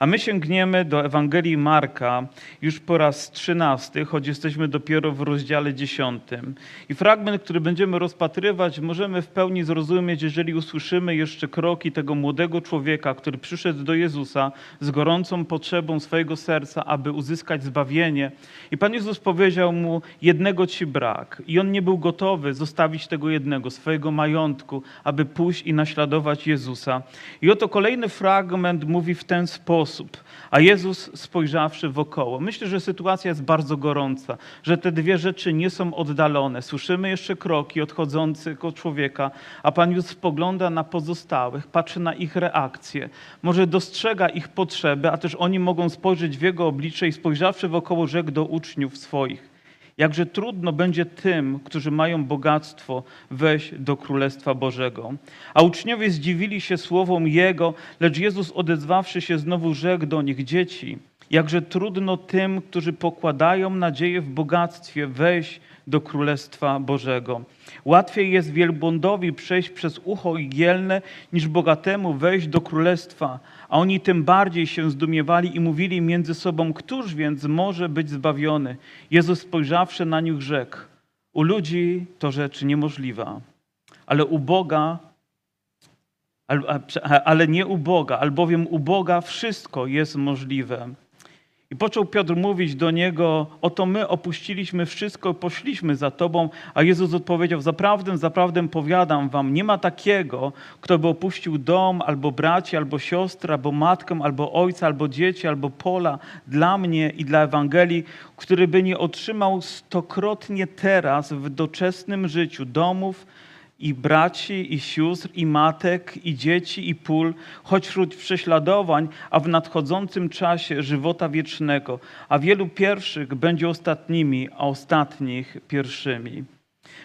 A my sięgniemy do Ewangelii Marka już po raz trzynasty, choć jesteśmy dopiero w rozdziale dziesiątym. I fragment, który będziemy rozpatrywać, możemy w pełni zrozumieć, jeżeli usłyszymy jeszcze kroki tego młodego człowieka, który przyszedł do Jezusa z gorącą potrzebą swojego serca, aby uzyskać zbawienie. I Pan Jezus powiedział mu: Jednego ci brak. I on nie był gotowy zostawić tego jednego, swojego majątku, aby pójść i naśladować Jezusa. I oto kolejny fragment mówi w ten sposób. A Jezus spojrzawszy wokoło. Myślę, że sytuacja jest bardzo gorąca, że te dwie rzeczy nie są oddalone. Słyszymy jeszcze kroki odchodzącego człowieka, a Pan Jezus spogląda na pozostałych, patrzy na ich reakcje. Może dostrzega ich potrzeby, a też oni mogą spojrzeć w Jego oblicze i spojrzawszy wokoło rzekł do uczniów swoich. Jakże trudno będzie tym, którzy mają bogactwo, wejść do Królestwa Bożego. A uczniowie zdziwili się słowom Jego, lecz Jezus odezwawszy się znowu rzekł do nich, dzieci, jakże trudno tym, którzy pokładają nadzieję w bogactwie, wejść do Królestwa Bożego. Łatwiej jest wielbłądowi przejść przez ucho igielne, niż bogatemu wejść do Królestwa. A oni tym bardziej się zdumiewali i mówili między sobą, któż więc może być zbawiony? Jezus spojrzawszy na nich rzekł, u ludzi to rzecz niemożliwa, ale u Boga, ale nie u Boga, albowiem u Boga wszystko jest możliwe. I począł Piotr mówić do niego: Oto my opuściliśmy wszystko, poszliśmy za tobą. A Jezus odpowiedział: Zaprawdę, zaprawdę powiadam wam, nie ma takiego, kto by opuścił dom, albo braci, albo siostrę, albo matkę, albo ojca, albo dzieci, albo pola dla mnie i dla Ewangelii, który by nie otrzymał stokrotnie teraz w doczesnym życiu domów, i braci, i sióstr, i matek, i dzieci, i pól, choć wśród prześladowań, a w nadchodzącym czasie żywota wiecznego. A wielu pierwszych będzie ostatnimi, a ostatnich pierwszymi.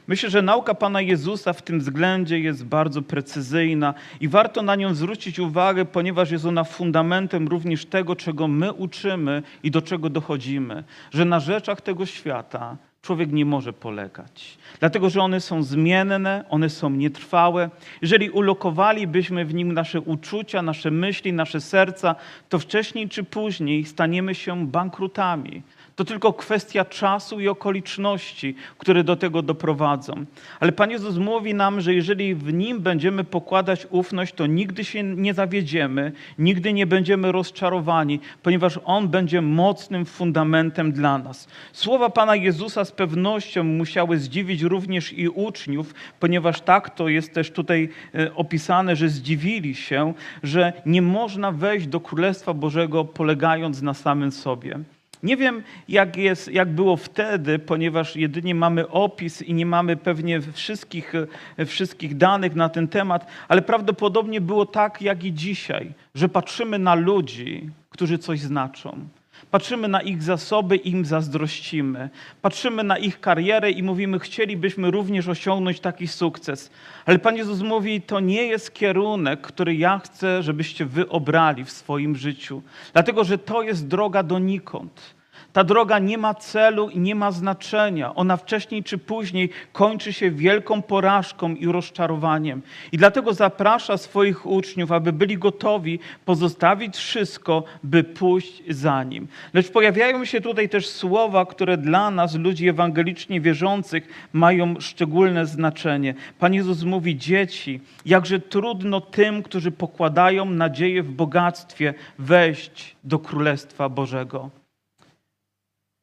Myślę, że nauka Pana Jezusa w tym względzie jest bardzo precyzyjna i warto na nią zwrócić uwagę, ponieważ jest ona fundamentem również tego, czego my uczymy i do czego dochodzimy. Że na rzeczach tego świata człowiek nie może polegać, dlatego że one są zmienne, one są nietrwałe. Jeżeli ulokowalibyśmy w nim nasze uczucia, nasze myśli, nasze serca, to wcześniej czy później staniemy się bankrutami. To tylko kwestia czasu i okoliczności, które do tego doprowadzą. Ale Pan Jezus mówi nam, że jeżeli w Nim będziemy pokładać ufność, to nigdy się nie zawiedziemy, nigdy nie będziemy rozczarowani, ponieważ On będzie mocnym fundamentem dla nas. Słowa Pana Jezusa z pewnością musiały zdziwić również i uczniów, ponieważ tak to jest też tutaj e, opisane, że zdziwili się, że nie można wejść do Królestwa Bożego polegając na samym sobie. Nie wiem, jak, jest, jak było wtedy, ponieważ jedynie mamy opis i nie mamy pewnie wszystkich, wszystkich danych na ten temat, ale prawdopodobnie było tak, jak i dzisiaj, że patrzymy na ludzi, którzy coś znaczą. Patrzymy na ich zasoby i im zazdrościmy. Patrzymy na ich karierę i mówimy, chcielibyśmy również osiągnąć taki sukces. Ale Pan Jezus mówi, to nie jest kierunek, który ja chcę, żebyście wy obrali w swoim życiu. Dlatego, że to jest droga donikąd. Ta droga nie ma celu i nie ma znaczenia. Ona wcześniej czy później kończy się wielką porażką i rozczarowaniem. I dlatego zaprasza swoich uczniów, aby byli gotowi pozostawić wszystko, by pójść za nim. Lecz pojawiają się tutaj też słowa, które dla nas, ludzi ewangelicznie wierzących, mają szczególne znaczenie. Pan Jezus mówi: Dzieci, jakże trudno tym, którzy pokładają nadzieję w bogactwie, wejść do Królestwa Bożego.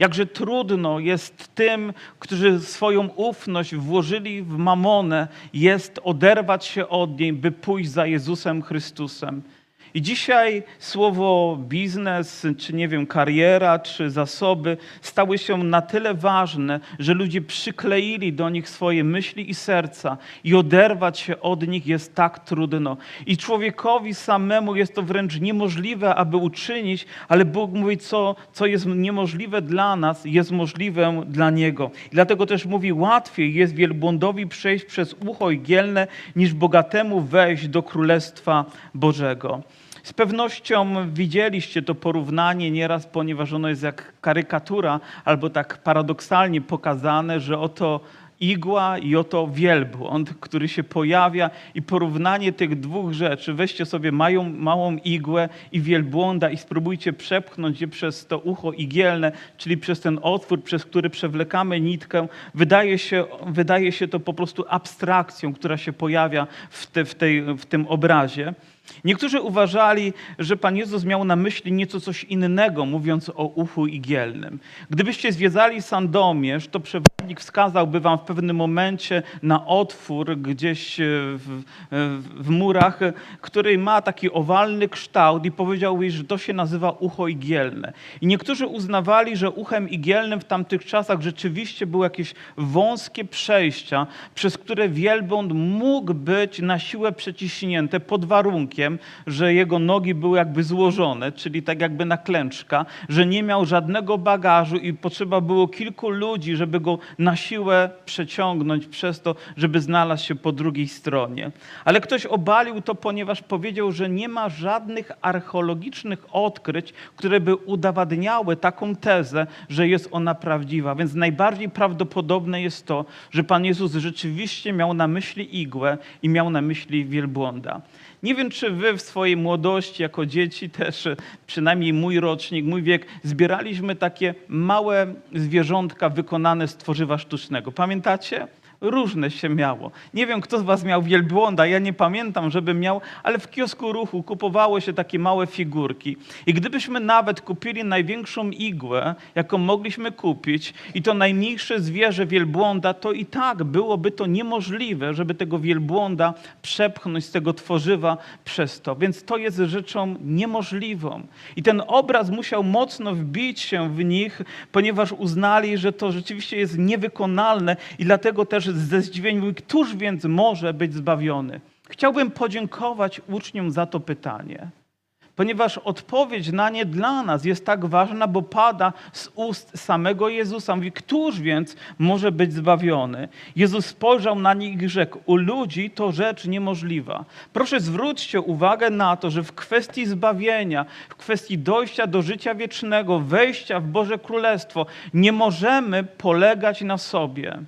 Jakże trudno jest tym, którzy swoją ufność włożyli w mamonę, jest oderwać się od niej, by pójść za Jezusem Chrystusem. I dzisiaj słowo biznes, czy nie wiem, kariera, czy zasoby stały się na tyle ważne, że ludzie przykleili do nich swoje myśli i serca i oderwać się od nich jest tak trudno. I człowiekowi samemu jest to wręcz niemożliwe, aby uczynić, ale Bóg mówi, co, co jest niemożliwe dla nas, jest możliwe dla Niego. I dlatego też mówi, łatwiej jest wielbłądowi przejść przez ucho igielne, niż bogatemu wejść do Królestwa Bożego. Z pewnością widzieliście to porównanie nieraz, ponieważ ono jest jak karykatura, albo tak paradoksalnie pokazane, że oto igła i oto wielbłąd, który się pojawia i porównanie tych dwóch rzeczy. Weźcie sobie mają, małą igłę i wielbłąda i spróbujcie przepchnąć je przez to ucho igielne, czyli przez ten otwór, przez który przewlekamy nitkę. Wydaje się, wydaje się to po prostu abstrakcją, która się pojawia w, te, w, tej, w tym obrazie. Niektórzy uważali, że Pan Jezus miał na myśli nieco coś innego, mówiąc o uchu igielnym. Gdybyście zwiedzali Sandomierz, to przewodnik wskazałby wam w pewnym momencie na otwór gdzieś e, w, w, w murach, który ma taki owalny kształt i powiedziałby, że to się nazywa ucho igielne. I niektórzy uznawali, że uchem igielnym w tamtych czasach rzeczywiście były jakieś wąskie przejścia, przez które wielbłąd mógł być na siłę przeciśnięty pod warunkiem, że jego nogi były jakby złożone, czyli tak jakby na klęczka, że nie miał żadnego bagażu i potrzeba było kilku ludzi, żeby go na siłę przeciągnąć przez to, żeby znalazł się po drugiej stronie. Ale ktoś obalił to, ponieważ powiedział, że nie ma żadnych archeologicznych odkryć, które by udowadniały taką tezę, że jest ona prawdziwa. Więc najbardziej prawdopodobne jest to, że Pan Jezus rzeczywiście miał na myśli igłę i miał na myśli wielbłąda. Nie wiem, czy wy w swojej młodości, jako dzieci też, przynajmniej mój rocznik, mój wiek, zbieraliśmy takie małe zwierzątka wykonane z tworzywa sztucznego. Pamiętacie? Różne się miało. Nie wiem, kto z was miał wielbłąda, ja nie pamiętam, żeby miał, ale w kiosku ruchu kupowało się takie małe figurki. I gdybyśmy nawet kupili największą igłę, jaką mogliśmy kupić, i to najmniejsze zwierzę wielbłąda, to i tak byłoby to niemożliwe, żeby tego wielbłąda przepchnąć z tego tworzywa przez to. Więc to jest rzeczą niemożliwą. I ten obraz musiał mocno wbić się w nich, ponieważ uznali, że to rzeczywiście jest niewykonalne i dlatego też ze zdziwieniem mówi, któż więc może być zbawiony? Chciałbym podziękować uczniom za to pytanie, ponieważ odpowiedź na nie dla nas jest tak ważna, bo pada z ust samego Jezusa. Mówi, któż więc może być zbawiony? Jezus spojrzał na nich i rzekł, u ludzi to rzecz niemożliwa. Proszę zwróćcie uwagę na to, że w kwestii zbawienia, w kwestii dojścia do życia wiecznego, wejścia w Boże Królestwo, nie możemy polegać na sobie.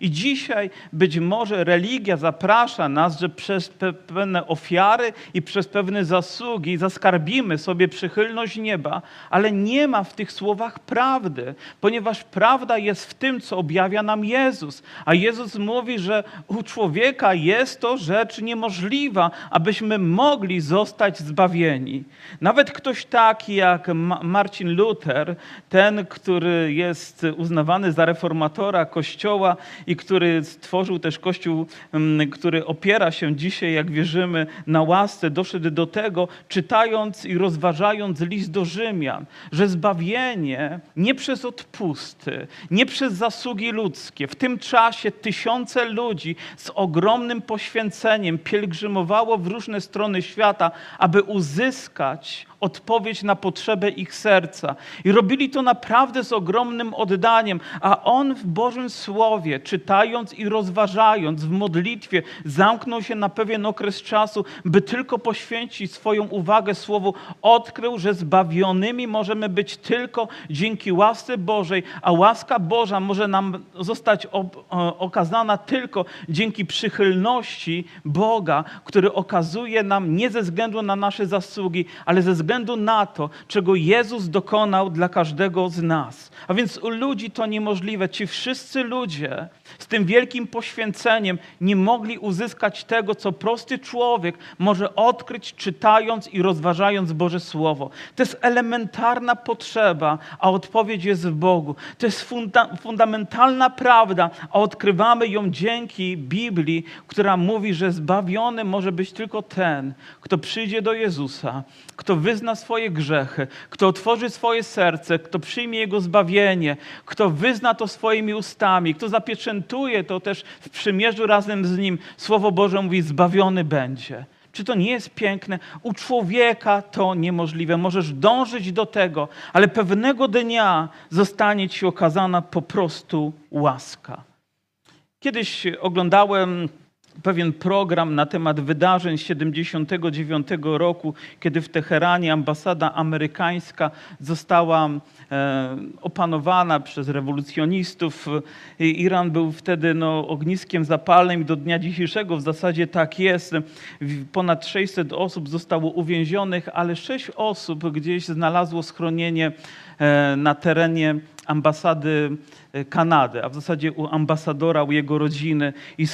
I dzisiaj być może religia zaprasza nas, że przez pe pewne ofiary i przez pewne zasługi zaskarbimy sobie przychylność nieba, ale nie ma w tych słowach prawdy, ponieważ prawda jest w tym, co objawia nam Jezus. A Jezus mówi, że u człowieka jest to rzecz niemożliwa, abyśmy mogli zostać zbawieni. Nawet ktoś taki jak Ma Marcin Luther, ten, który jest uznawany za reformatora Kościoła, i który stworzył też Kościół, mm, który opiera się dzisiaj, jak wierzymy, na łasce, doszedł do tego, czytając i rozważając list do Rzymian, że zbawienie nie przez odpusty, nie przez zasługi ludzkie. W tym czasie tysiące ludzi z ogromnym poświęceniem pielgrzymowało w różne strony świata, aby uzyskać odpowiedź na potrzebę ich serca. I robili to naprawdę z ogromnym oddaniem, a on w Bożym Słowie, czytając i rozważając w modlitwie, zamknął się na pewien okres czasu, by tylko poświęcić swoją uwagę Słowu, odkrył, że zbawionymi możemy być tylko dzięki łasce Bożej, a łaska Boża może nam zostać okazana tylko dzięki przychylności Boga, który okazuje nam nie ze względu na nasze zasługi, ale ze względu na to, czego Jezus dokonał dla każdego z nas. A więc u ludzi to niemożliwe. Ci wszyscy ludzie z tym wielkim poświęceniem nie mogli uzyskać tego, co prosty człowiek może odkryć, czytając i rozważając Boże Słowo. To jest elementarna potrzeba, a odpowiedź jest w Bogu. To jest funda fundamentalna prawda, a odkrywamy ją dzięki Biblii, która mówi, że zbawiony może być tylko ten, kto przyjdzie do Jezusa, kto wyzna swoje grzechy, kto otworzy swoje serce, kto przyjmie Jego zbawienie, kto wyzna to swoimi ustami, kto zapieczętuje to też w przymierzu razem z Nim, Słowo Boże mówi, zbawiony będzie. Czy to nie jest piękne? U człowieka to niemożliwe. Możesz dążyć do tego, ale pewnego dnia zostanie ci okazana po prostu łaska. Kiedyś oglądałem pewien program na temat wydarzeń z 79 roku, kiedy w Teheranie ambasada amerykańska została e, opanowana przez rewolucjonistów. Iran był wtedy no, ogniskiem zapalnym do dnia dzisiejszego w zasadzie tak jest. Ponad 600 osób zostało uwięzionych, ale 6 osób gdzieś znalazło schronienie na terenie ambasady e, Kanady, a w zasadzie u ambasadora, u jego rodziny i,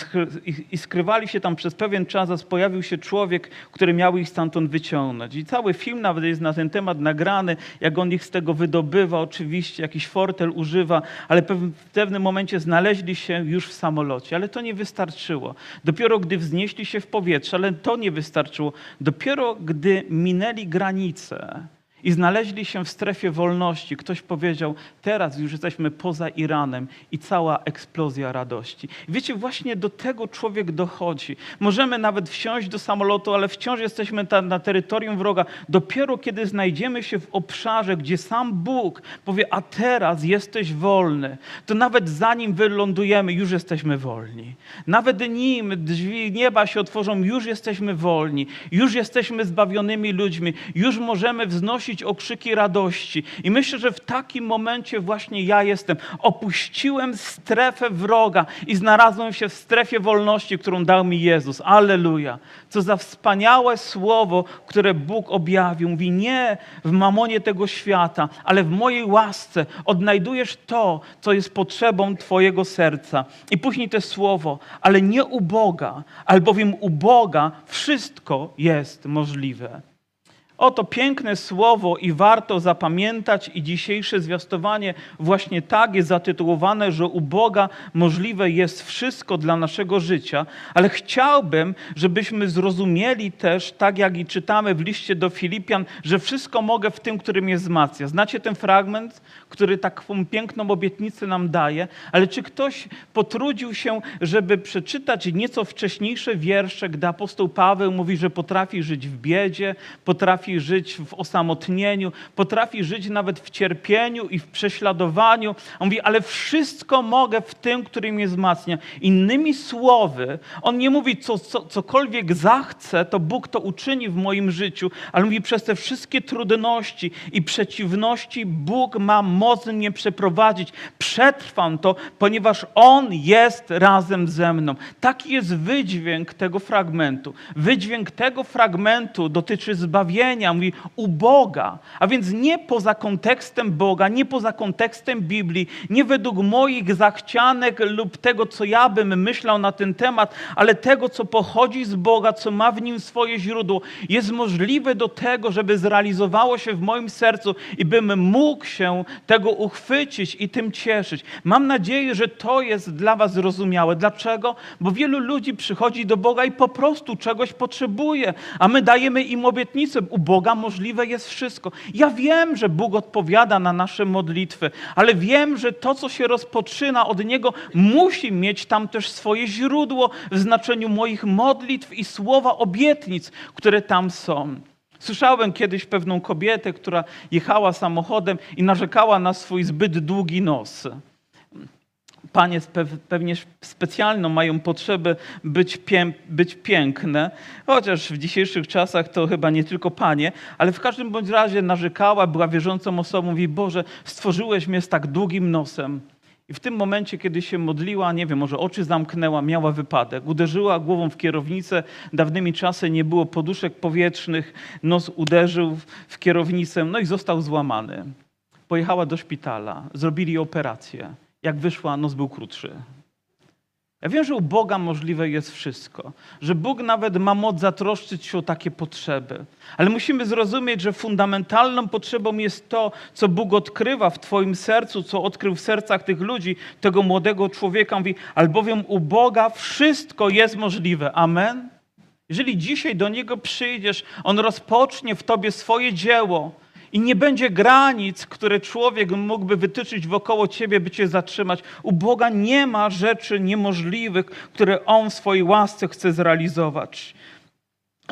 i, skrywali się tam przez pewien czas, aż pojawił się człowiek, który miał ich stamtąd wyciągnąć. I cały film nawet jest na ten temat nagrany, jak on ich z tego wydobywa, oczywiście jakiś fortel używa, ale w pewnym momencie znaleźli się już w samolocie, ale to nie wystarczyło. Dopiero gdy wznieśli się w powietrze, ale to nie wystarczyło. Dopiero gdy minęli granicę, i znaleźli się w strefie wolności. Ktoś powiedział, teraz już jesteśmy poza Iranem i cała eksplozja radości. Wiecie, właśnie do tego człowiek dochodzi. Możemy nawet wsiąść do samolotu, ale wciąż jesteśmy na terytorium wroga. Dopiero kiedy znajdziemy się w obszarze, gdzie sam Bóg powie, a teraz jesteś wolny, to nawet zanim wylądujemy, już jesteśmy wolni. Nawet nim drzwi nieba się otworzą, już jesteśmy wolni. Już jesteśmy zbawionymi ludźmi. Już możemy wznosić okrzyki radości. I myślę, że w takim momencie właśnie ja jestem. Opuściłem strefę wroga i znalazłem się w strefie wolności, którą dał mi Jezus. Alleluja. Co za wspaniałe słowo, które Bóg objawił. Mówi, nie w mamonie tego świata, ale w mojej łasce odnajdujesz to, co jest potrzebą Twojego serca. I później to słowo, ale nie u Boga, albowiem u Boga wszystko jest możliwe. Oto piękne słowo i warto zapamiętać i dzisiejsze zwiastowanie właśnie tak jest zatytułowane, że u Boga możliwe jest wszystko dla naszego życia, ale chciałbym, żebyśmy zrozumieli też, tak jak i czytamy w liście do Filipian, że wszystko mogę w tym, który mnie wzmacnia. Znacie ten fragment, który taką piękną obietnicę nam daje, ale czy ktoś potrudził się, żeby przeczytać nieco wcześniejsze wiersze, gdy apostoł Paweł mówi, że potrafi żyć w biedzie, potrafi żyć w osamotnieniu, potrafi żyć nawet w cierpieniu i w prześladowaniu. On mówi, ale wszystko mogę w tym, który mnie wzmacnia. Innymi słowy, on nie mówi, co, co, cokolwiek zachce, to Bóg to uczyni w moim życiu, ale mówi, przez te wszystkie trudności i przeciwności Bóg ma moc mnie przeprowadzić. Przetrwam to, ponieważ On jest razem ze mną. Taki jest wydźwięk tego fragmentu. Wydźwięk tego fragmentu dotyczy zbawienia, mówi u Boga, a więc nie poza kontekstem Boga, nie poza kontekstem Biblii, nie według moich zachcianek lub tego, co ja bym myślał na ten temat, ale tego, co pochodzi z Boga, co ma w nim swoje źródło, jest możliwe do tego, żeby zrealizowało się w moim sercu i bym mógł się tego uchwycić i tym cieszyć. Mam nadzieję, że to jest dla Was zrozumiałe. Dlaczego? Bo wielu ludzi przychodzi do Boga i po prostu czegoś potrzebuje, a my dajemy im obietnicę. U Boga możliwe jest wszystko. Ja wiem, że Bóg odpowiada na nasze modlitwy, ale wiem, że to, co się rozpoczyna od Niego, musi mieć tam też swoje źródło w znaczeniu moich modlitw i słowa obietnic, które tam są. Słyszałem kiedyś pewną kobietę, która jechała samochodem i narzekała na swój zbyt długi nos. Panie pewnie specjalną mają potrzebę być, być piękne, chociaż w dzisiejszych czasach to chyba nie tylko panie, ale w każdym bądź razie narzekała, była wierzącą osobą, mówi, Boże, stworzyłeś mnie z tak długim nosem. I w tym momencie, kiedy się modliła, nie wiem, może oczy zamknęła, miała wypadek, uderzyła głową w kierownicę, dawnymi czasy nie było poduszek powietrznych, nos uderzył w kierownicę, no i został złamany. Pojechała do szpitala, zrobili operację. Jak wyszła, nos był krótszy. Ja wiem, że u Boga możliwe jest wszystko, że Bóg nawet ma moc zatroszczyć się o takie potrzeby, ale musimy zrozumieć, że fundamentalną potrzebą jest to, co Bóg odkrywa w Twoim sercu, co odkrył w sercach tych ludzi, tego młodego człowieka. Mówi, albowiem u Boga wszystko jest możliwe. Amen. Jeżeli dzisiaj do Niego przyjdziesz, On rozpocznie w Tobie swoje dzieło i nie będzie granic, które człowiek mógłby wytyczyć wokoło Ciebie, by Cię zatrzymać. U Boga nie ma rzeczy niemożliwych, które On w swojej łasce chce zrealizować.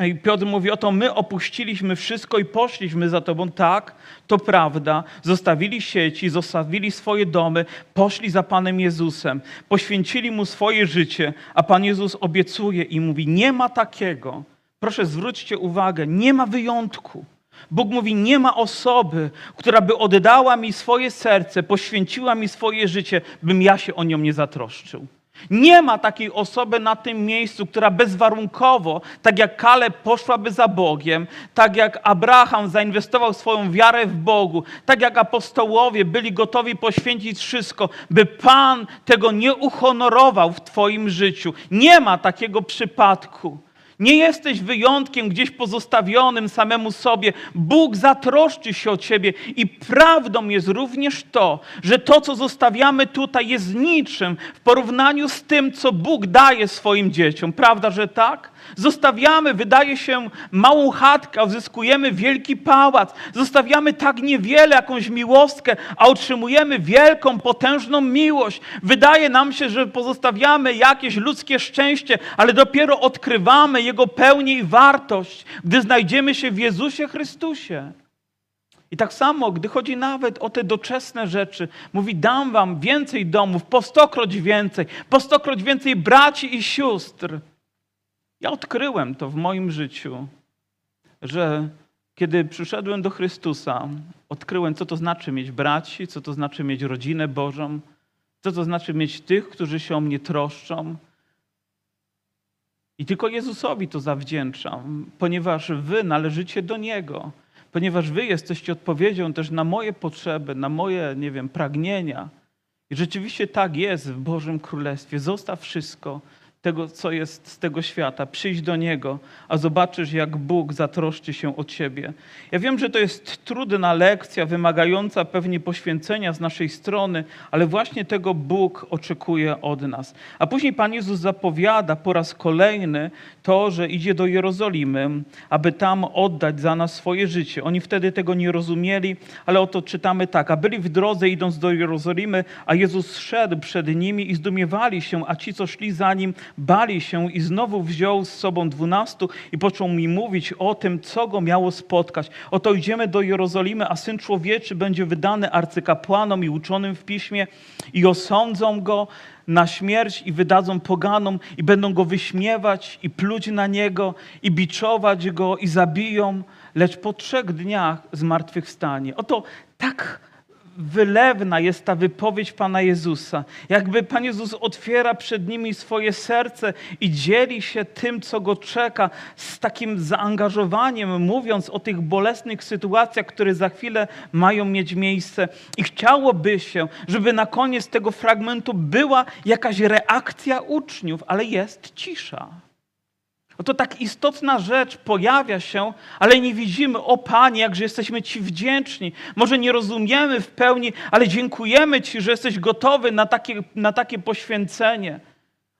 I Piotr mówi, oto my opuściliśmy wszystko i poszliśmy za Tobą. Tak, to prawda. Zostawili sieci, zostawili swoje domy, poszli za Panem Jezusem, poświęcili Mu swoje życie, a Pan Jezus obiecuje i mówi, nie ma takiego. Proszę zwróćcie uwagę, nie ma wyjątku. Bóg mówi, nie ma osoby, która by oddała mi swoje serce, poświęciła mi swoje życie, bym ja się o nią nie zatroszczył. Nie ma takiej osoby na tym miejscu, która bezwarunkowo, tak jak Kaleb poszłaby za Bogiem, tak jak Abraham zainwestował swoją wiarę w Bogu, tak jak apostołowie byli gotowi poświęcić wszystko, by Pan tego nie uhonorował w Twoim życiu. Nie ma takiego przypadku. Nie jesteś wyjątkiem gdzieś pozostawionym samemu sobie. Bóg zatroszczy się o ciebie i prawdą jest również to, że to, co zostawiamy tutaj, jest niczym w porównaniu z tym, co Bóg daje swoim dzieciom. Prawda, że tak? Zostawiamy, wydaje się, małą chatkę, a uzyskujemy wielki pałac. Zostawiamy tak niewiele, jakąś miłostkę, a otrzymujemy wielką, potężną miłość. Wydaje nam się, że pozostawiamy jakieś ludzkie szczęście, ale dopiero odkrywamy jego pełnię i wartość, gdy znajdziemy się w Jezusie Chrystusie. I tak samo, gdy chodzi nawet o te doczesne rzeczy, mówi: Dam wam więcej domów, po stokroć więcej, po stokroć więcej braci i sióstr. Ja odkryłem to w moim życiu, że kiedy przyszedłem do Chrystusa, odkryłem, co to znaczy mieć braci, co to znaczy mieć rodzinę Bożą, co to znaczy mieć tych, którzy się o mnie troszczą. I tylko Jezusowi to zawdzięczam, ponieważ wy należycie do Niego, ponieważ wy jesteście odpowiedzią też na moje potrzeby, na moje, nie wiem, pragnienia. I rzeczywiście tak jest w Bożym Królestwie. Zostaw wszystko, tego, co jest z tego świata, przyjdź do Niego, a zobaczysz, jak Bóg zatroszczy się o Ciebie. Ja wiem, że to jest trudna lekcja, wymagająca pewnie poświęcenia z naszej strony, ale właśnie tego Bóg oczekuje od nas. A później Pan Jezus zapowiada po raz kolejny to, że idzie do Jerozolimy, aby tam oddać za nas swoje życie. Oni wtedy tego nie rozumieli, ale oto czytamy tak, a byli w drodze idąc do Jerozolimy, a Jezus szedł przed nimi i zdumiewali się, a ci, co szli za Nim, bali się i znowu wziął z sobą dwunastu i począł mi mówić o tym, co go miało spotkać. Oto idziemy do Jerozolimy, a Syn Człowieczy będzie wydany arcykapłanom i uczonym w piśmie i osądzą go na śmierć i wydadzą poganom i będą go wyśmiewać i pluć na niego i biczować go i zabiją, lecz po trzech dniach zmartwychwstanie. Oto tak wylewna jest ta wypowiedź Pana Jezusa. Jakby Pan Jezus otwiera przed nimi swoje serce i dzieli się tym, co go czeka, z takim zaangażowaniem, mówiąc o tych bolesnych sytuacjach, które za chwilę mają mieć miejsce. I chciałoby się, żeby na koniec tego fragmentu była jakaś reakcja uczniów, ale jest cisza. Oto tak istotna rzecz pojawia się, ale nie widzimy, o Panie, jakże jesteśmy Ci wdzięczni. Może nie rozumiemy w pełni, ale dziękujemy Ci, że jesteś gotowy na takie, na takie poświęcenie.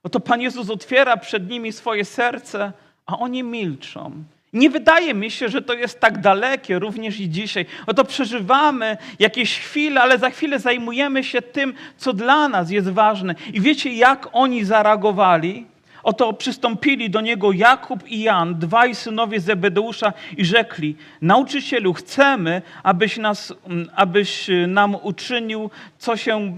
Oto Pan Jezus otwiera przed nimi swoje serce, a oni milczą. Nie wydaje mi się, że to jest tak dalekie również i dzisiaj. Oto przeżywamy jakieś chwile, ale za chwilę zajmujemy się tym, co dla nas jest ważne. I wiecie, jak oni zareagowali? Oto przystąpili do niego Jakub i Jan, dwaj synowie Zebedeusza i rzekli, nauczycielu, chcemy, abyś, nas, abyś nam uczynił, co się,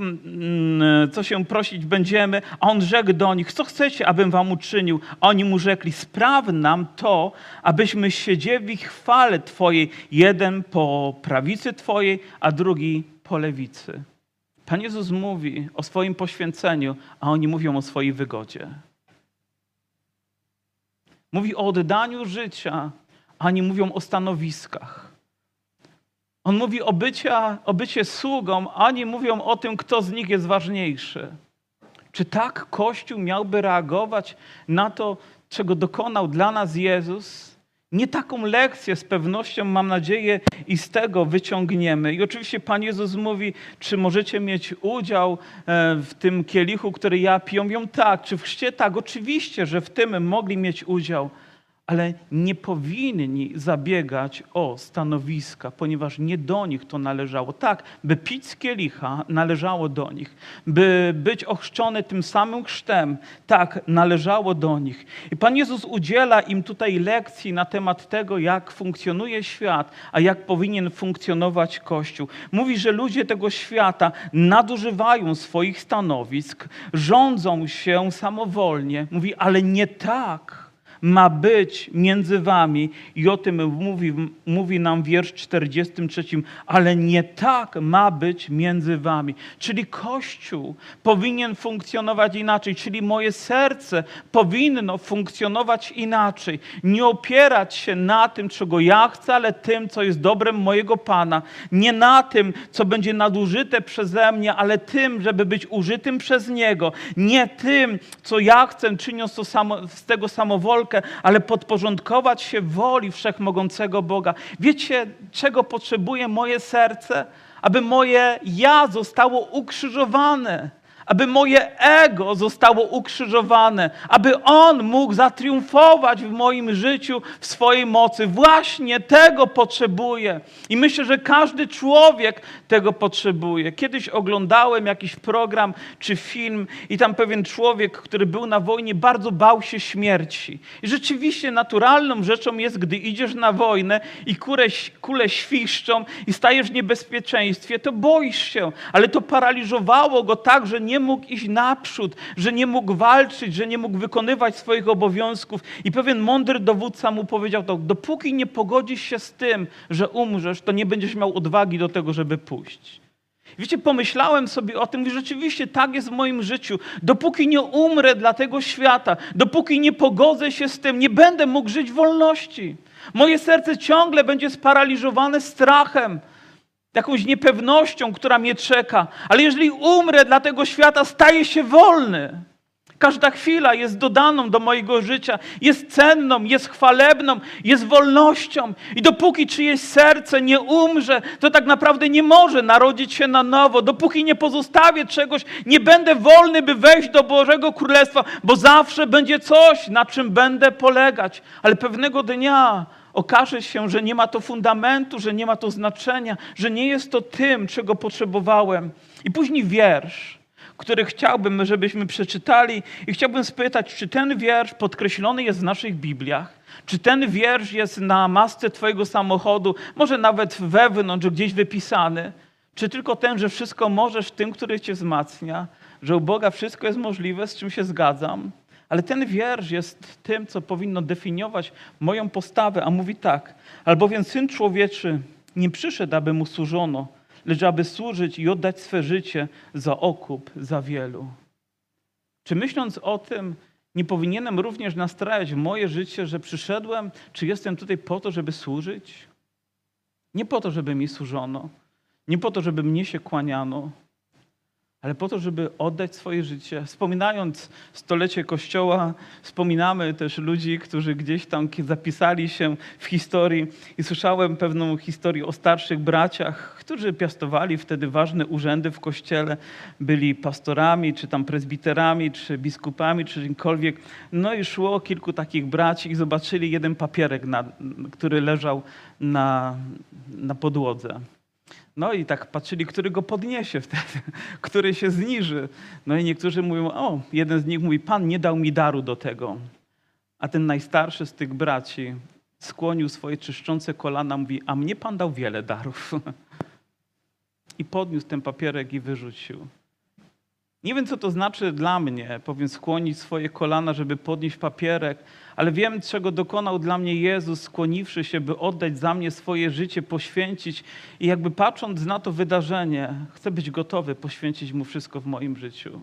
co się prosić będziemy. A on rzekł do nich, co chcecie, abym wam uczynił? A oni mu rzekli, spraw nam to, abyśmy siedzieli w chwale Twojej, jeden po prawicy Twojej, a drugi po lewicy. Pan Jezus mówi o swoim poświęceniu, a oni mówią o swojej wygodzie. Mówi o oddaniu życia, a nie mówią o stanowiskach. On mówi o, bycia, o bycie sługą, a nie mówią o tym, kto z nich jest ważniejszy. Czy tak Kościół miałby reagować na to, czego dokonał dla nas Jezus? Nie taką lekcję z pewnością, mam nadzieję, i z tego wyciągniemy. I oczywiście Pan Jezus mówi, czy możecie mieć udział e, w tym kielichu, który ja piję? Mówią tak. Czy w chrzcie? Tak, oczywiście, że w tym mogli mieć udział. Ale nie powinni zabiegać o stanowiska, ponieważ nie do nich to należało. Tak, by pić z kielicha należało do nich, by być ochrzczony tym samym chrztem, tak, należało do nich. I Pan Jezus udziela im tutaj lekcji na temat tego, jak funkcjonuje świat, a jak powinien funkcjonować Kościół. Mówi, że ludzie tego świata nadużywają swoich stanowisk, rządzą się samowolnie. Mówi, ale nie tak być między wami. I o tym mówi, mówi nam wiersz 43. Ale nie tak ma być między wami. Czyli Kościół powinien funkcjonować inaczej, czyli moje serce powinno funkcjonować inaczej. Nie opierać się na tym, czego ja chcę, ale tym, co jest dobrem mojego Pana. Nie na tym, co będzie nadużyte przeze mnie, ale tym, żeby być użytym przez Niego. Nie tym, co ja chcę, czyniąc to samo, z tego samowolkę, ale podporządkować się woli wszechmogącego Boga. Wiecie, czego potrzebuje moje serce? Aby moje ja zostało ukrzyżowane. Aby moje ego zostało ukrzyżowane, aby On mógł zatriumfować w moim życiu, w swojej mocy. Właśnie tego potrzebuję. I myślę, że każdy człowiek tego potrzebuje. Kiedyś oglądałem jakiś program czy film, i tam pewien człowiek, który był na wojnie, bardzo bał się śmierci. I rzeczywiście naturalną rzeczą jest, gdy idziesz na wojnę i kule, kule świszczą i stajesz w niebezpieczeństwie, to boisz się, ale to paraliżowało go tak, że nie mógł iść naprzód, że nie mógł walczyć, że nie mógł wykonywać swoich obowiązków. I pewien mądry dowódca mu powiedział to, dopóki nie pogodzisz się z tym, że umrzesz, to nie będziesz miał odwagi do tego, żeby pójść. Wiecie, pomyślałem sobie o tym, i rzeczywiście tak jest w moim życiu. Dopóki nie umrę dla tego świata, dopóki nie pogodzę się z tym, nie będę mógł żyć wolności. Moje serce ciągle będzie sparaliżowane strachem, jakąś niepewnością, która mnie czeka. Ale jeżeli umrę dla tego świata, staję się wolny. Każda chwila jest dodaną do mojego życia, jest cenną, jest chwalebną, jest wolnością. I dopóki czyjeś serce nie umrze, to tak naprawdę nie może narodzić się na nowo. Dopóki nie pozostawię czegoś, nie będę wolny, by wejść do Bożego Królestwa, bo zawsze będzie coś, na czym będę polegać. Ale pewnego dnia okaże się, że nie ma to fundamentu, że nie ma to znaczenia, że nie jest to tym, czego potrzebowałem. I później wiersz, który chciałbym, żebyśmy przeczytali, i chciałbym spytać, czy ten wiersz podkreślony jest w naszych Bibliach? Czy ten wiersz jest na masce Twojego samochodu, może nawet wewnątrz, gdzieś wypisany? Czy tylko ten, że wszystko możesz w tym, który Cię wzmacnia, że u Boga wszystko jest możliwe, z czym się zgadzam? Ale ten wiersz jest tym, co powinno definiować moją postawę, a mówi tak: Albowiem syn człowieczy nie przyszedł, aby mu służono, lecz aby służyć i oddać swe życie za okup za wielu. Czy myśląc o tym, nie powinienem również nastrajać moje życie, że przyszedłem, czy jestem tutaj po to, żeby służyć? Nie po to, żeby mi służono, nie po to, żeby mnie się kłaniano, ale po to, żeby oddać swoje życie. Wspominając stolecie Kościoła, wspominamy też ludzi, którzy gdzieś tam zapisali się w historii i słyszałem pewną historię o starszych braciach, którzy piastowali wtedy ważne urzędy w Kościele, byli pastorami, czy tam prezbiterami, czy biskupami, czy czymkolwiek. No i szło kilku takich braci i zobaczyli jeden papierek, na, który leżał na, na podłodze. No i tak patrzyli, który go podniesie wtedy, który się zniży. No i niektórzy mówią, o, jeden z nich mówi, Pan nie dał mi daru do tego. A ten najstarszy z tych braci skłonił swoje czyszczące kolana, mówi, a mnie Pan dał wiele darów. I podniósł ten papierek i wyrzucił. Nie wiem, co to znaczy dla mnie, powiem, skłonić swoje kolana, żeby podnieść papierek, ale wiem, czego dokonał dla mnie Jezus, skłoniwszy się, by oddać za mnie swoje życie, poświęcić. I jakby patrząc na to wydarzenie, chcę być gotowy poświęcić Mu wszystko w moim życiu.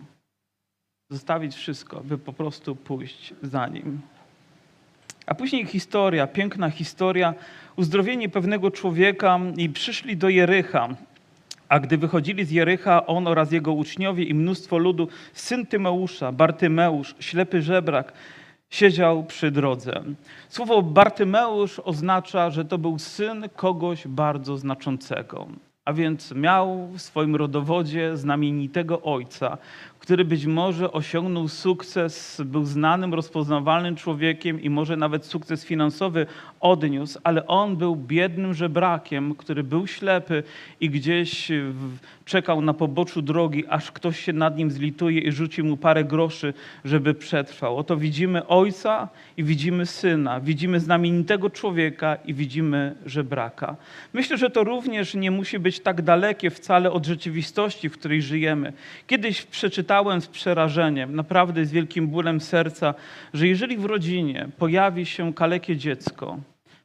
Zostawić wszystko, by po prostu pójść za Nim. A później historia, piękna historia, uzdrowienie pewnego człowieka i przyszli do Jericha. A gdy wychodzili z Jericha, on oraz jego uczniowie i mnóstwo ludu, syn Tymeusza, Bartymeusz, ślepy żebrak, siedział przy drodze. Słowo Bartymeusz oznacza, że to był syn kogoś bardzo znaczącego. A więc miał w swoim rodowodzie znamienitego ojca, który być może osiągnął sukces, był znanym, rozpoznawalnym człowiekiem i może nawet sukces finansowy odniósł, ale on był biednym żebrakiem, który był ślepy i gdzieś czekał na poboczu drogi, aż ktoś się nad nim zlituje i rzuci mu parę groszy, żeby przetrwał. Oto widzimy ojca i widzimy syna, widzimy znamienitego człowieka i widzimy żebraka. Myślę, że to również nie musi być tak dalekie wcale od rzeczywistości, w której żyjemy. Kiedyś przeczytałem z przerażeniem, naprawdę z wielkim bólem serca, że jeżeli w rodzinie pojawi się kalekie dziecko,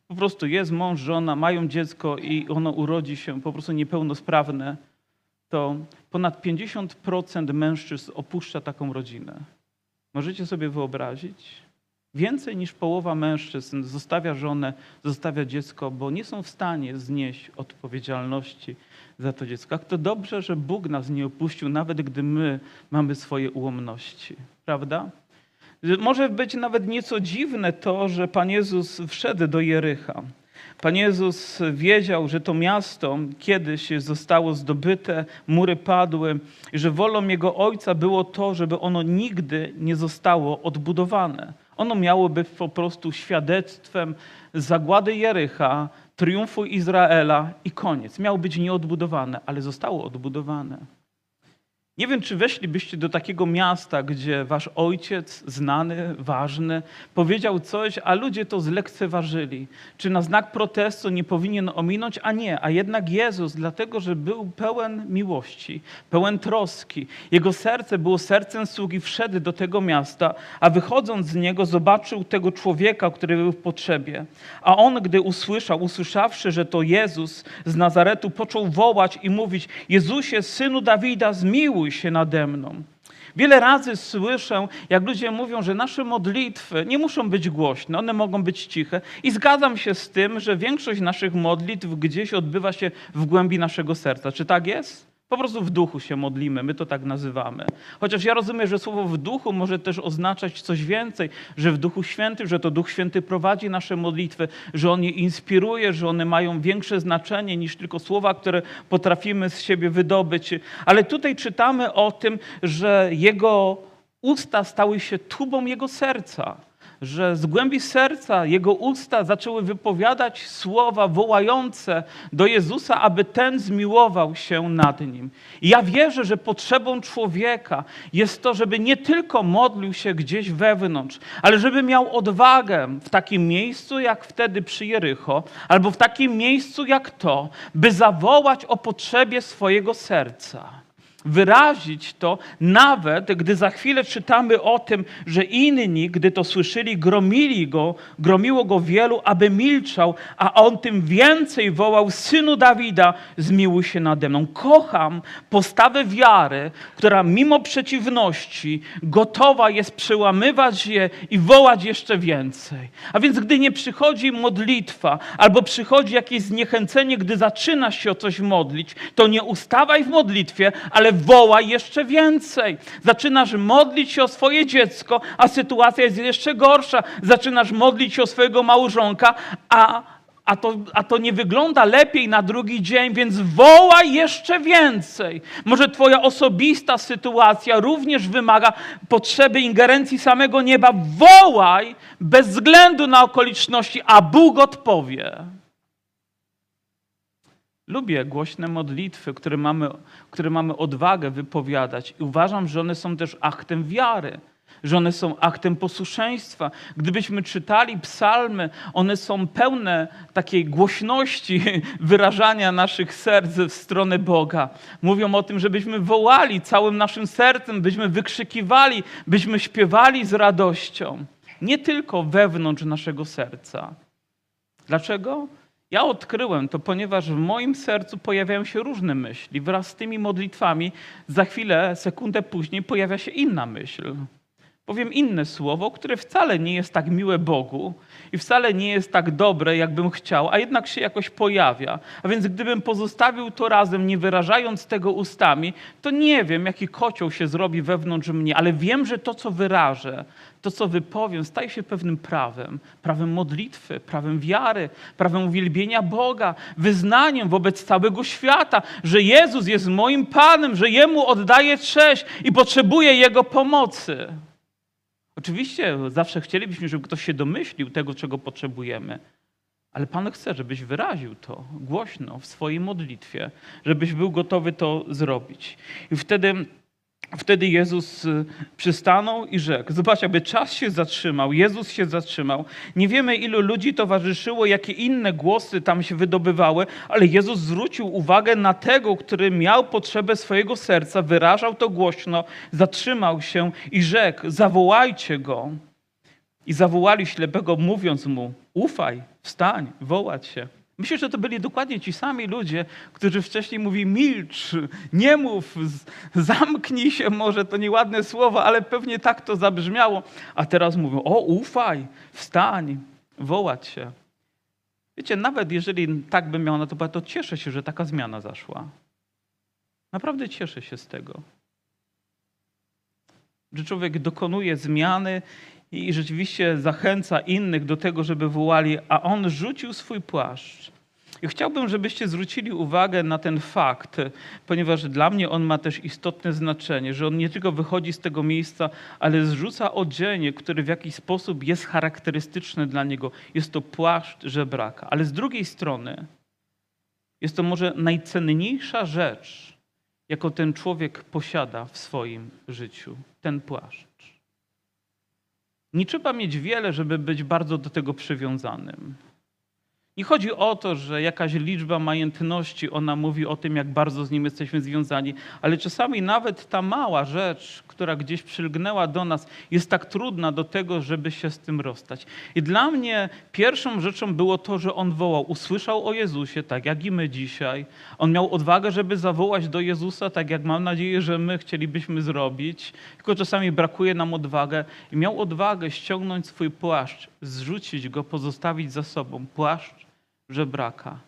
po prostu jest mąż, żona, mają dziecko i ono urodzi się po prostu niepełnosprawne, to ponad 50% mężczyzn opuszcza taką rodzinę. Możecie sobie wyobrazić? Więcej niż połowa mężczyzn zostawia żonę, zostawia dziecko, bo nie są w stanie znieść odpowiedzialności za to dziecko. Jak to dobrze, że Bóg nas nie opuścił, nawet gdy my mamy swoje ułomności, prawda? Może być nawet nieco dziwne to, że Pan Jezus wszedł do Jericha. Pan Jezus wiedział, że to miasto kiedyś zostało zdobyte, mury padły, że wolą Jego Ojca było to, żeby ono nigdy nie zostało odbudowane. Ono miało być po prostu świadectwem zagłady Jericha, triumfu Izraela i koniec. Miało być nieodbudowane, ale zostało odbudowane. Nie wiem, czy weszlibyście do takiego miasta, gdzie wasz ojciec, znany, ważny, powiedział coś, a ludzie to zlekceważyli. Czy na znak protestu nie powinien ominąć? A nie, a jednak Jezus, dlatego że był pełen miłości, pełen troski. Jego serce było sercem sługi, wszedł do tego miasta, a wychodząc z niego zobaczył tego człowieka, który był w potrzebie. A on, gdy usłyszał, usłyszawszy, że to Jezus z Nazaretu, począł wołać i mówić: Jezusie, synu Dawida, zmiłuj się nade mną. Wiele razy słyszę, jak ludzie mówią, że nasze modlitwy nie muszą być głośne, one mogą być ciche. I zgadzam się z tym, że większość naszych modlitw gdzieś odbywa się w głębi naszego serca. Czy tak jest? Po prostu w duchu się modlimy, my to tak nazywamy. Chociaż ja rozumiem, że słowo w duchu może też oznaczać coś więcej, że w duchu świętym, że to duch święty prowadzi nasze modlitwy, że on je inspiruje, że one mają większe znaczenie niż tylko słowa, które potrafimy z siebie wydobyć. Ale tutaj czytamy o tym, że jego usta stały się tubą jego serca że z głębi serca jego usta zaczęły wypowiadać słowa wołające do Jezusa, aby ten zmiłował się nad nim. I ja wierzę, że potrzebą człowieka jest to, żeby nie tylko modlił się gdzieś wewnątrz, ale żeby miał odwagę w takim miejscu jak wtedy przy Jericho, albo w takim miejscu jak to, by zawołać o potrzebie swojego serca wyrazić to, nawet gdy za chwilę czytamy o tym, że inni, gdy to słyszeli, gromili go, gromiło go wielu, aby milczał, a on tym więcej wołał, synu Dawida, zmiłuj się nade mną. Kocham postawę wiary, która mimo przeciwności gotowa jest przełamywać je i wołać jeszcze więcej. A więc gdy nie przychodzi modlitwa, albo przychodzi jakieś zniechęcenie, gdy zaczynasz się o coś modlić, to nie ustawaj w modlitwie, ale wołaj jeszcze więcej. Zaczynasz modlić się o swoje dziecko, a sytuacja jest jeszcze gorsza. Zaczynasz modlić się o swojego małżonka, a, a, to, a to nie wygląda lepiej na drugi dzień, więc wołaj jeszcze więcej. Może Twoja osobista sytuacja również wymaga potrzeby ingerencji samego nieba. Wołaj bez względu na okoliczności, a Bóg odpowie. Lubię głośne modlitwy, które mamy, które mamy odwagę wypowiadać i uważam, że one są też aktem wiary, że one są aktem posłuszeństwa. Gdybyśmy czytali psalmy, one są pełne takiej głośności wyrażania naszych serc w stronę Boga. Mówią o tym, żebyśmy wołali całym naszym sercem, byśmy wykrzykiwali, byśmy śpiewali z radością. Nie tylko wewnątrz naszego serca. Dlaczego? Ja odkryłem to, ponieważ w moim sercu pojawiają się różne myśli. Wraz z tymi modlitwami za chwilę, sekundę później pojawia się inna myśl. powiem inne słowo, które wcale nie jest tak miłe Bogu i wcale nie jest tak dobre, jakbym chciał, a jednak się jakoś pojawia. A więc gdybym pozostawił to razem, nie wyrażając tego ustami, to nie wiem, jaki kocioł się zrobi wewnątrz mnie, ale wiem, że to, co wyrażę, to, co wypowiem, staje się pewnym prawem. Prawem modlitwy, prawem wiary, prawem uwielbienia Boga, wyznaniem wobec całego świata, że Jezus jest moim Panem, że Jemu oddaję cześć i potrzebuję Jego pomocy. Oczywiście zawsze chcielibyśmy, żeby ktoś się domyślił tego, czego potrzebujemy, ale Pan chce, żebyś wyraził to głośno w swojej modlitwie, żebyś był gotowy to zrobić. I wtedy, wtedy Jezus y, przystanął i rzekł: Zobacz, aby czas się zatrzymał, Jezus się zatrzymał. Nie wiemy, ilu ludzi towarzyszyło, jakie inne głosy tam się wydobywały, ale Jezus zwrócił uwagę na tego, który miał potrzebę swojego serca, wyrażał to głośno, zatrzymał się i rzekł: Zawołajcie go. I zawołali ślepego, mówiąc mu: Ufaj, wstań, wołać się. Myślę, że to byli dokładnie ci sami ludzie, którzy wcześniej mówi milcz, nie mów, zamknij się, może to nieładne słowo, ale pewnie tak to zabrzmiało. A teraz mówią, o ufaj, wstań, wołać się. Wiecie, nawet jeżeli tak bym miał na to to cieszę się, że taka zmiana zaszła. Naprawdę cieszę się z tego. Że człowiek dokonuje zmiany i rzeczywiście zachęca innych do tego, żeby wołali, a on rzucił swój płaszcz. I chciałbym, żebyście zwrócili uwagę na ten fakt, ponieważ dla mnie on ma też istotne znaczenie, że on nie tylko wychodzi z tego miejsca, ale zrzuca odzienie, które w jakiś sposób jest charakterystyczne dla niego. Jest to płaszcz żebraka. Ale z drugiej strony jest to może najcenniejsza rzecz, jaką ten człowiek posiada w swoim życiu. Ten płaszcz. Nie trzeba mieć wiele, żeby być bardzo do tego przywiązanym. Nie chodzi o to, że jakaś liczba majątności, ona mówi o tym, jak bardzo z nim jesteśmy związani, ale czasami nawet ta mała rzecz, która gdzieś przylgnęła do nas, jest tak trudna do tego, żeby się z tym rozstać. I dla mnie pierwszą rzeczą było to, że on wołał, usłyszał o Jezusie, tak jak i my dzisiaj. On miał odwagę, żeby zawołać do Jezusa, tak jak mam nadzieję, że my chcielibyśmy zrobić, tylko czasami brakuje nam odwagę. I miał odwagę ściągnąć swój płaszcz, zrzucić go, pozostawić za sobą. Płaszcz żebraka.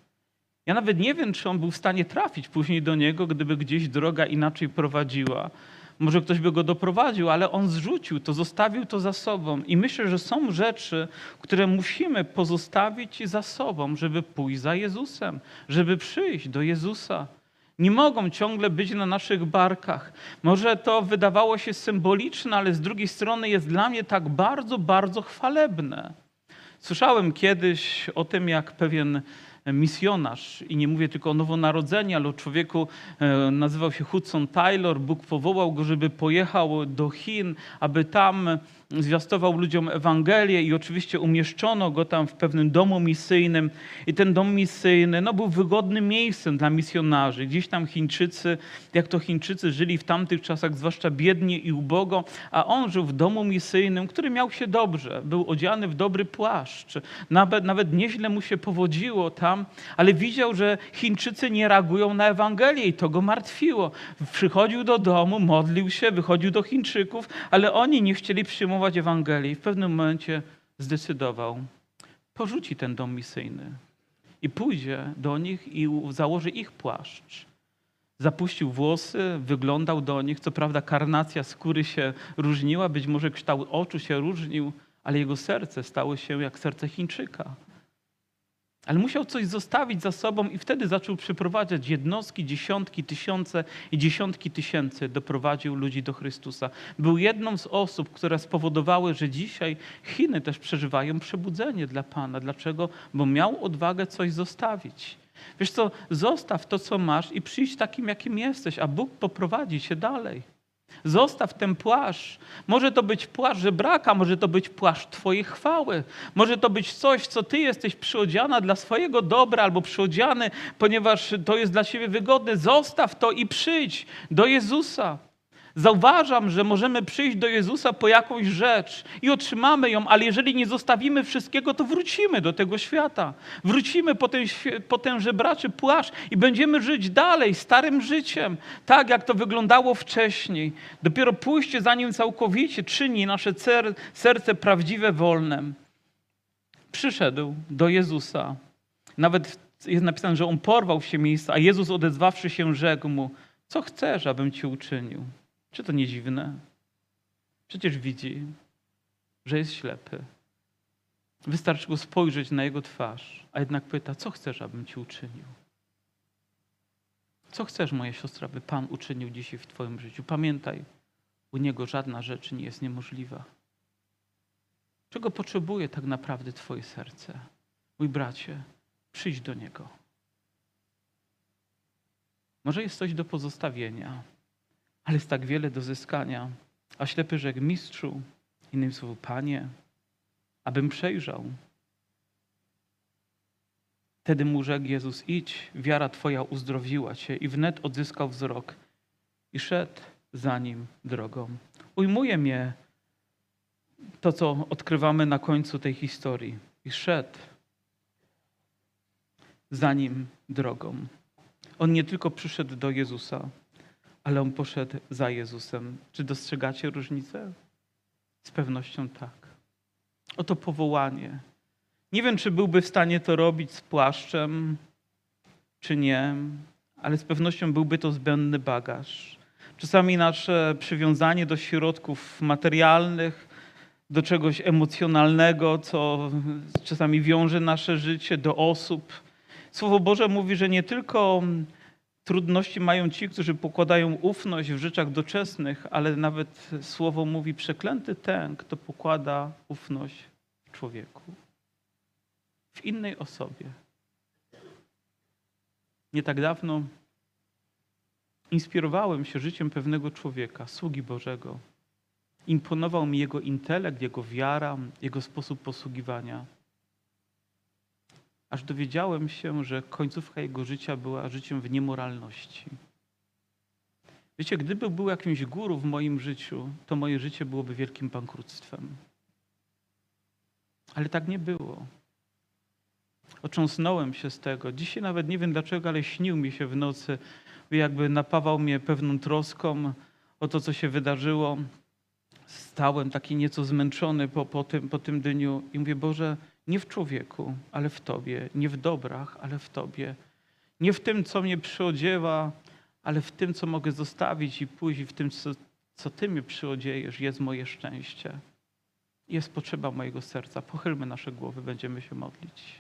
Ja nawet nie wiem, czy on był w stanie trafić później do niego, gdyby gdzieś droga inaczej prowadziła. Może ktoś by go doprowadził, ale on zrzucił to, zostawił to za sobą. I myślę, że są rzeczy, które musimy pozostawić za sobą, żeby pójść za Jezusem, żeby przyjść do Jezusa. Nie mogą ciągle być na naszych barkach. Może to wydawało się symboliczne, ale z drugiej strony jest dla mnie tak bardzo, bardzo chwalebne. Słyszałem kiedyś o tym, jak pewien misjonarz, i nie mówię tylko o nowonarodzeniu, ale o człowieku, e, nazywał się Hudson Taylor. Bóg powołał go, żeby pojechał do Chin, aby tam zwiastował ludziom Ewangelię i oczywiście umieszczono go tam w pewnym domu misyjnym. I ten dom misyjny no, był wygodnym miejscem dla misjonarzy. Gdzieś tam Chińczycy, jak to Chińczycy żyli w tamtych czasach, zwłaszcza biednie i ubogo, a on żył w domu misyjnym, który miał się dobrze. Był odziany w dobry płaszcz. Nawet, nawet nieźle mu się powodziło tam, ale widział, że Chińczycy nie reagują na Ewangelię i to go martwiło. Przychodził do domu, modlił się, wychodził do Chińczyków, ale oni nie chcieli przyjmować Ewangelii. W pewnym momencie zdecydował, porzuci ten dom misyjny i pójdzie do nich i założy ich płaszcz. Zapuścił włosy, wyglądał do nich. Co prawda, karnacja skóry się różniła, być może kształt oczu się różnił, ale jego serce stało się jak serce Chińczyka. Ale musiał coś zostawić za sobą i wtedy zaczął przyprowadzać jednostki, dziesiątki, tysiące i dziesiątki tysięcy doprowadził ludzi do Chrystusa. Był jedną z osób, które spowodowały, że dzisiaj Chiny też przeżywają przebudzenie dla Pana. Dlaczego? Bo miał odwagę coś zostawić. Wiesz co, zostaw to, co masz i przyjdź takim, jakim jesteś, a Bóg poprowadzi cię dalej. Zostaw ten płaszcz. Może to być płaszcz żebraka, może to być płaszcz Twojej chwały. Może to być coś, co Ty jesteś przyodziana dla swojego dobra albo przyodziany, ponieważ to jest dla Ciebie wygodne. Zostaw to i przyjdź do Jezusa. Zauważam, że możemy przyjść do Jezusa po jakąś rzecz i otrzymamy ją, ale jeżeli nie zostawimy wszystkiego, to wrócimy do tego świata. Wrócimy po ten, po ten żebraczy płaszcz i będziemy żyć dalej, starym życiem, tak jak to wyglądało wcześniej. Dopiero pójście za Nim całkowicie czyni nasze serce prawdziwe, wolnym. Przyszedł do Jezusa. Nawet jest napisane, że On porwał się miejsca, a Jezus odezwawszy się rzekł Mu, co chcesz, abym Ci uczynił? Czy to nie dziwne? Przecież widzi, że jest ślepy. Wystarczy go spojrzeć na jego twarz, a jednak pyta, co chcesz, abym ci uczynił? Co chcesz, moja siostra, by Pan uczynił dzisiaj w Twoim życiu? Pamiętaj, u Niego żadna rzecz nie jest niemożliwa. Czego potrzebuje tak naprawdę Twoje serce? Mój bracie, przyjdź do Niego. Może jest coś do pozostawienia, ale jest tak wiele do zyskania. A ślepy rzekł, mistrzu, innym słowem, panie, abym przejrzał. Wtedy mu rzekł Jezus, idź, wiara twoja uzdrowiła cię. I wnet odzyskał wzrok i szedł za nim drogą. Ujmuje mnie to, co odkrywamy na końcu tej historii. I szedł za nim drogą. On nie tylko przyszedł do Jezusa, ale on poszedł za Jezusem. Czy dostrzegacie różnicę? Z pewnością tak. Oto powołanie. Nie wiem, czy byłby w stanie to robić z płaszczem, czy nie, ale z pewnością byłby to zbędny bagaż. Czasami nasze przywiązanie do środków materialnych, do czegoś emocjonalnego, co czasami wiąże nasze życie, do osób. Słowo Boże mówi, że nie tylko trudności mają ci, którzy pokładają ufność w rzeczach doczesnych, ale nawet słowo mówi: przeklęty ten, kto pokłada ufność w człowieku, w innej osobie. Nie tak dawno inspirowałem się życiem pewnego człowieka, sługi Bożego. Imponował mi jego intelekt, jego wiara, jego sposób posługiwania. Aż dowiedziałem się, że końcówka jego życia była życiem w niemoralności. Wiecie, gdyby był jakimś guru w moim życiu, to moje życie byłoby wielkim bankructwem. Ale tak nie było. Ocząsnąłem się z tego. Dzisiaj nawet nie wiem dlaczego, ale śnił mi się w nocy, jakby napawał mnie pewną troską o to, co się wydarzyło. Stałem taki nieco zmęczony po, po, tym, po tym dniu i mówię, Boże, nie w człowieku, ale w Tobie. Nie w dobrach, ale w Tobie. Nie w tym, co mnie przyodziewa, ale w tym, co mogę zostawić i i w tym, co, co Ty mnie przyodziejesz, jest moje szczęście. Jest potrzeba mojego serca. Pochylmy nasze głowy, będziemy się modlić.